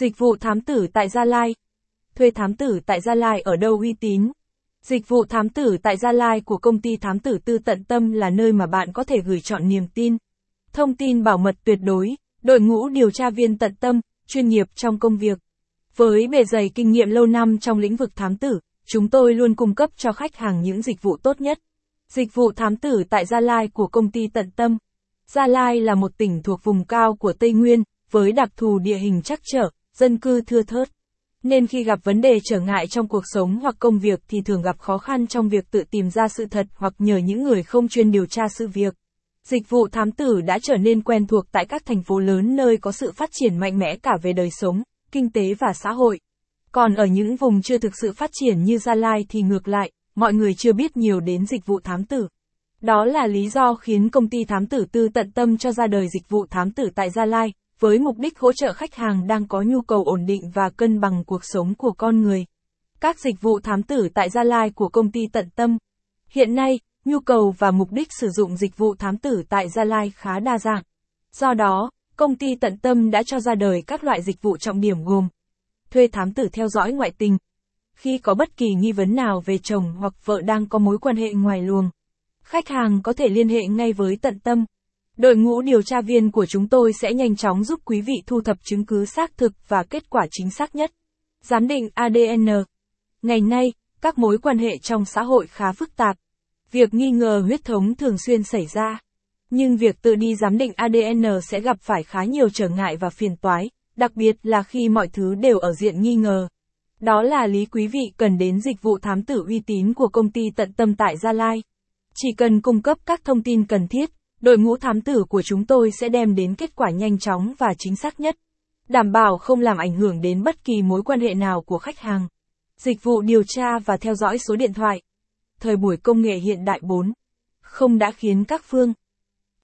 Dịch vụ thám tử tại Gia Lai. Thuê thám tử tại Gia Lai ở đâu uy tín? Dịch vụ thám tử tại Gia Lai của công ty thám tử tư tận tâm là nơi mà bạn có thể gửi chọn niềm tin. Thông tin bảo mật tuyệt đối, đội ngũ điều tra viên tận tâm, chuyên nghiệp trong công việc. Với bề dày kinh nghiệm lâu năm trong lĩnh vực thám tử, chúng tôi luôn cung cấp cho khách hàng những dịch vụ tốt nhất. Dịch vụ thám tử tại Gia Lai của công ty tận tâm. Gia Lai là một tỉnh thuộc vùng cao của Tây Nguyên, với đặc thù địa hình chắc trở, dân cư thưa thớt. Nên khi gặp vấn đề trở ngại trong cuộc sống hoặc công việc thì thường gặp khó khăn trong việc tự tìm ra sự thật hoặc nhờ những người không chuyên điều tra sự việc. Dịch vụ thám tử đã trở nên quen thuộc tại các thành phố lớn nơi có sự phát triển mạnh mẽ cả về đời sống, kinh tế và xã hội. Còn ở những vùng chưa thực sự phát triển như Gia Lai thì ngược lại, mọi người chưa biết nhiều đến dịch vụ thám tử. Đó là lý do khiến công ty thám tử tư tận tâm cho ra đời dịch vụ thám tử tại Gia Lai, với mục đích hỗ trợ khách hàng đang có nhu cầu ổn định và cân bằng cuộc sống của con người. Các dịch vụ thám tử tại Gia Lai của công ty tận tâm. Hiện nay, nhu cầu và mục đích sử dụng dịch vụ thám tử tại Gia Lai khá đa dạng. Do đó, công ty tận tâm đã cho ra đời các loại dịch vụ trọng điểm gồm thuê thám tử theo dõi ngoại tình. Khi có bất kỳ nghi vấn nào về chồng hoặc vợ đang có mối quan hệ ngoài luồng, khách hàng có thể liên hệ ngay với tận tâm. Đội ngũ điều tra viên của chúng tôi sẽ nhanh chóng giúp quý vị thu thập chứng cứ xác thực và kết quả chính xác nhất. Giám định ADN Ngày nay, các mối quan hệ trong xã hội khá phức tạp. Việc nghi ngờ huyết thống thường xuyên xảy ra. Nhưng việc tự đi giám định ADN sẽ gặp phải khá nhiều trở ngại và phiền toái, đặc biệt là khi mọi thứ đều ở diện nghi ngờ. Đó là lý quý vị cần đến dịch vụ thám tử uy tín của công ty tận tâm tại Gia Lai. Chỉ cần cung cấp các thông tin cần thiết, đội ngũ thám tử của chúng tôi sẽ đem đến kết quả nhanh chóng và chính xác nhất. Đảm bảo không làm ảnh hưởng đến bất kỳ mối quan hệ nào của khách hàng. Dịch vụ điều tra và theo dõi số điện thoại. Thời buổi công nghệ hiện đại 4. Không đã khiến các phương